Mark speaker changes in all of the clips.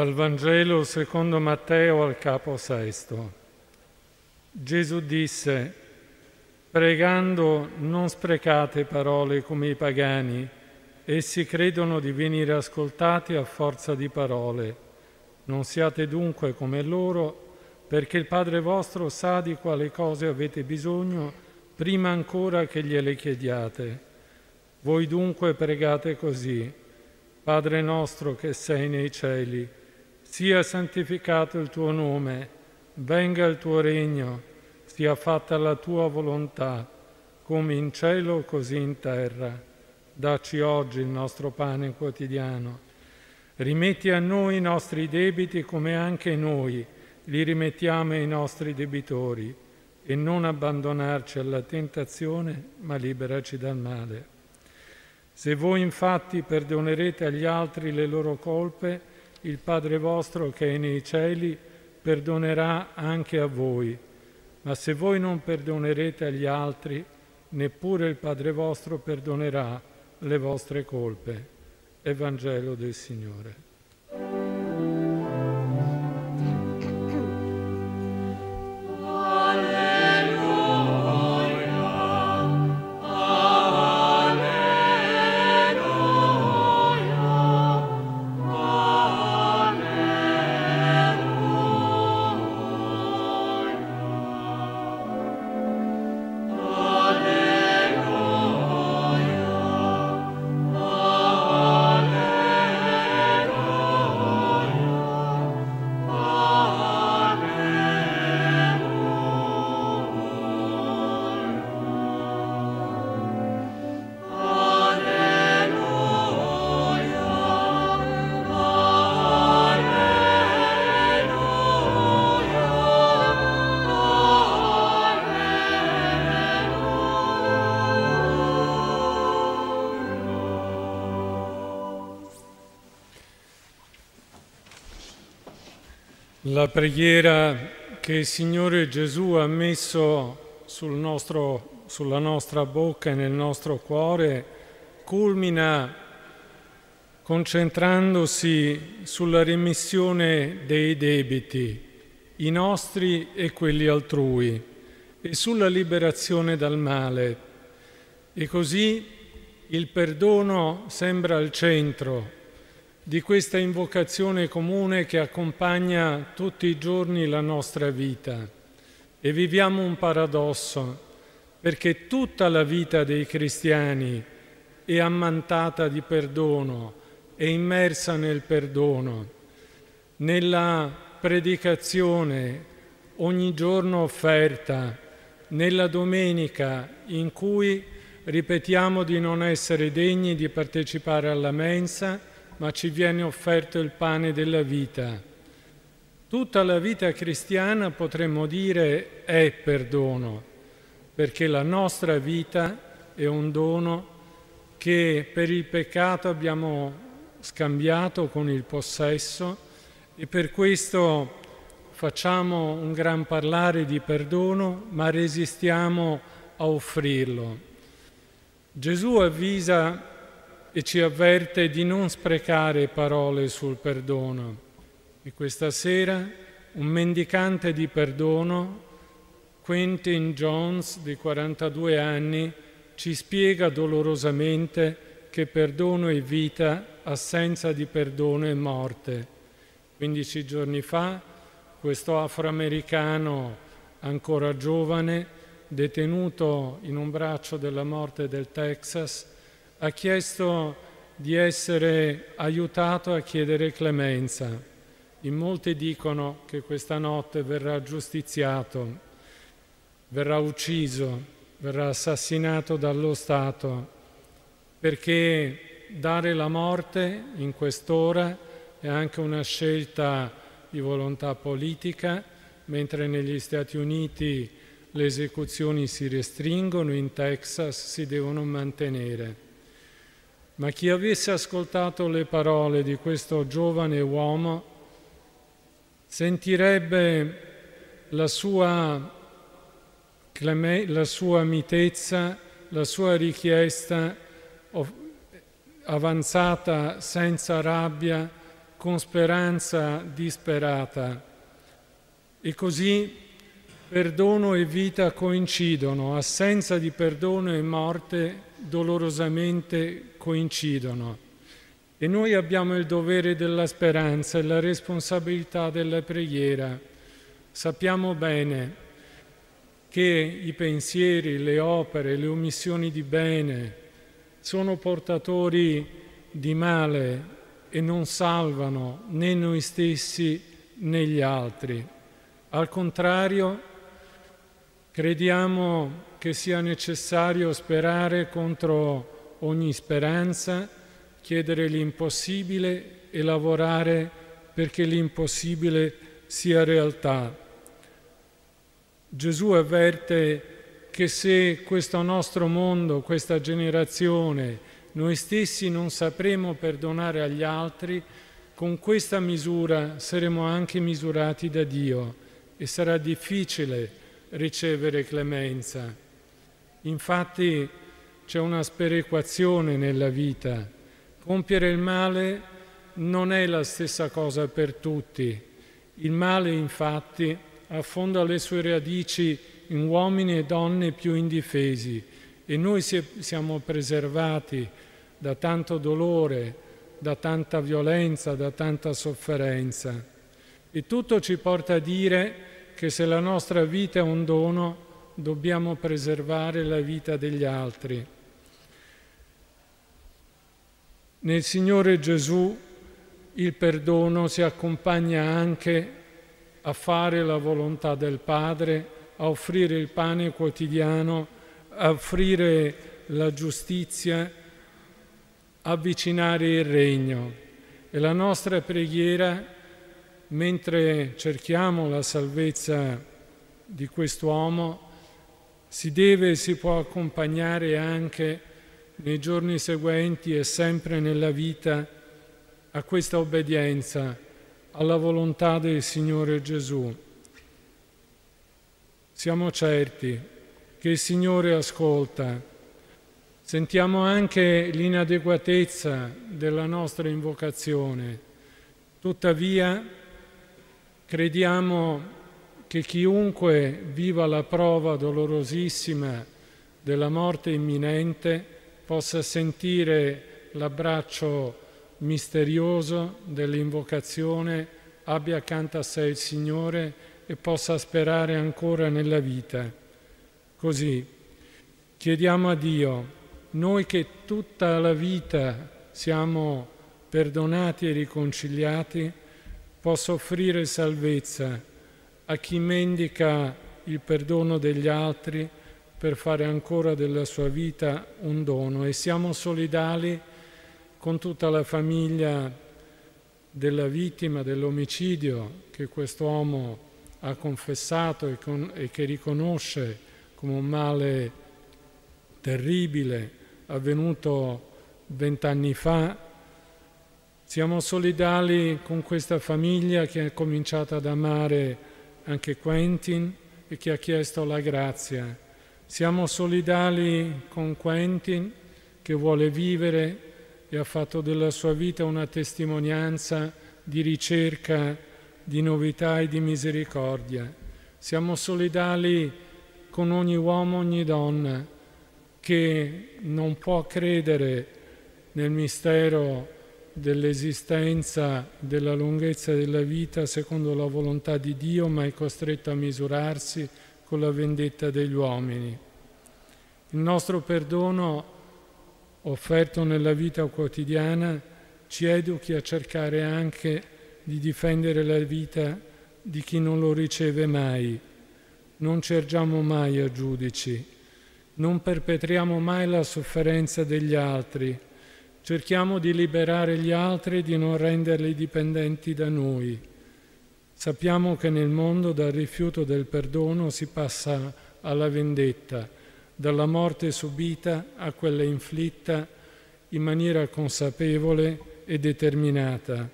Speaker 1: Dal Vangelo secondo Matteo al capo sesto. Gesù disse, pregando non sprecate parole come i pagani, essi credono di venire ascoltati a forza di parole. Non siate dunque come loro, perché il Padre vostro sa di quale cose avete bisogno prima ancora che gliele chiediate. Voi dunque pregate così, Padre nostro che sei nei cieli, sia santificato il tuo nome, venga il tuo regno, sia fatta la tua volontà, come in cielo così in terra. Dacci oggi il nostro pane quotidiano. Rimetti a noi i nostri debiti come anche noi li rimettiamo ai nostri debitori e non abbandonarci alla tentazione, ma liberaci dal male. Se voi infatti perdonerete agli altri le loro colpe, il Padre vostro che è nei cieli perdonerà anche a voi. Ma se voi non perdonerete agli altri, neppure il Padre vostro perdonerà le vostre colpe. Evangelo del Signore. La preghiera che il Signore Gesù ha messo sul nostro, sulla nostra bocca e nel nostro cuore culmina concentrandosi sulla remissione dei debiti, i nostri e quelli altrui, e sulla liberazione dal male. E così il perdono sembra al centro di questa invocazione comune che accompagna tutti i giorni la nostra vita. E viviamo un paradosso, perché tutta la vita dei cristiani è ammantata di perdono, è immersa nel perdono, nella predicazione ogni giorno offerta, nella domenica in cui ripetiamo di non essere degni di partecipare alla mensa, ma ci viene offerto il pane della vita. Tutta la vita cristiana potremmo dire è perdono, perché la nostra vita è un dono che per il peccato abbiamo scambiato con il possesso e per questo facciamo un gran parlare di perdono, ma resistiamo a offrirlo. Gesù avvisa e ci avverte di non sprecare parole sul perdono. E questa sera un mendicante di perdono, Quentin Jones, di 42 anni, ci spiega dolorosamente che perdono è vita, assenza di perdono è morte. 15 giorni fa questo afroamericano ancora giovane, detenuto in un braccio della morte del Texas, ha chiesto di essere aiutato a chiedere clemenza. In molti dicono che questa notte verrà giustiziato, verrà ucciso, verrà assassinato dallo Stato, perché dare la morte in quest'ora è anche una scelta di volontà politica, mentre negli Stati Uniti le esecuzioni si restringono, in Texas si devono mantenere. Ma chi avesse ascoltato le parole di questo giovane uomo sentirebbe la sua, la sua mitezza, la sua richiesta avanzata senza rabbia, con speranza disperata. E così perdono e vita coincidono, assenza di perdono e morte dolorosamente coincidono. E noi abbiamo il dovere della speranza e la responsabilità della preghiera. Sappiamo bene che i pensieri, le opere, le omissioni di bene sono portatori di male e non salvano né noi stessi né gli altri. Al contrario, crediamo che sia necessario sperare contro ogni speranza, chiedere l'impossibile e lavorare perché l'impossibile sia realtà. Gesù avverte che se questo nostro mondo, questa generazione, noi stessi non sapremo perdonare agli altri, con questa misura saremo anche misurati da Dio e sarà difficile ricevere clemenza. Infatti c'è una sperequazione nella vita. Compiere il male non è la stessa cosa per tutti. Il male infatti affonda le sue radici in uomini e donne più indifesi e noi siamo preservati da tanto dolore, da tanta violenza, da tanta sofferenza. E tutto ci porta a dire che se la nostra vita è un dono, dobbiamo preservare la vita degli altri. Nel Signore Gesù il perdono si accompagna anche a fare la volontà del Padre, a offrire il pane quotidiano offrire la giustizia, avvicinare il regno. E la nostra preghiera, mentre cerchiamo la salvezza di quest'uomo, si deve e si può accompagnare anche nei giorni seguenti e sempre nella vita a questa obbedienza alla volontà del Signore Gesù. Siamo certi che il Signore ascolta. Sentiamo anche l'inadeguatezza della nostra invocazione. Tuttavia crediamo che chiunque viva la prova dolorosissima della morte imminente possa sentire l'abbraccio misterioso dell'invocazione, abbia accanto a sé il Signore e possa sperare ancora nella vita. Così chiediamo a Dio, noi che tutta la vita siamo perdonati e riconciliati, possa offrire salvezza a chi mendica il perdono degli altri per fare ancora della sua vita un dono e siamo solidali con tutta la famiglia della vittima dell'omicidio che quest'uomo ha confessato e, con, e che riconosce come un male terribile avvenuto vent'anni fa. Siamo solidali con questa famiglia che ha cominciato ad amare anche Quentin e che ha chiesto la grazia. Siamo solidali con Quentin che vuole vivere e ha fatto della sua vita una testimonianza di ricerca, di novità e di misericordia. Siamo solidali con ogni uomo, ogni donna che non può credere nel mistero dell'esistenza, della lunghezza della vita secondo la volontà di Dio, ma è costretto a misurarsi con la vendetta degli uomini. Il nostro perdono offerto nella vita quotidiana ci educhi a cercare anche di difendere la vita di chi non lo riceve mai non cergiamo mai a giudici, non perpetriamo mai la sofferenza degli altri, cerchiamo di liberare gli altri e di non renderli dipendenti da noi. Sappiamo che nel mondo dal rifiuto del perdono si passa alla vendetta, dalla morte subita a quella inflitta in maniera consapevole e determinata.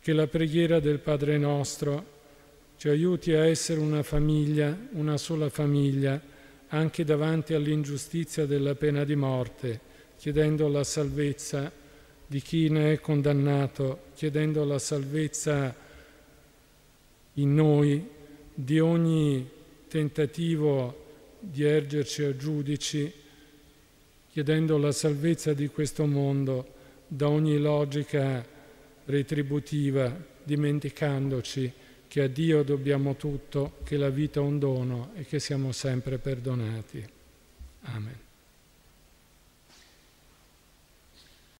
Speaker 1: Che la preghiera del Padre nostro ci aiuti a essere una famiglia, una sola famiglia, anche davanti all'ingiustizia della pena di morte, chiedendo la salvezza di chi ne è condannato, chiedendo la salvezza in noi di ogni tentativo di ergerci a giudici, chiedendo la salvezza di questo mondo da ogni logica retributiva, dimenticandoci che a Dio dobbiamo tutto, che la vita è un dono e che siamo sempre perdonati. Amen.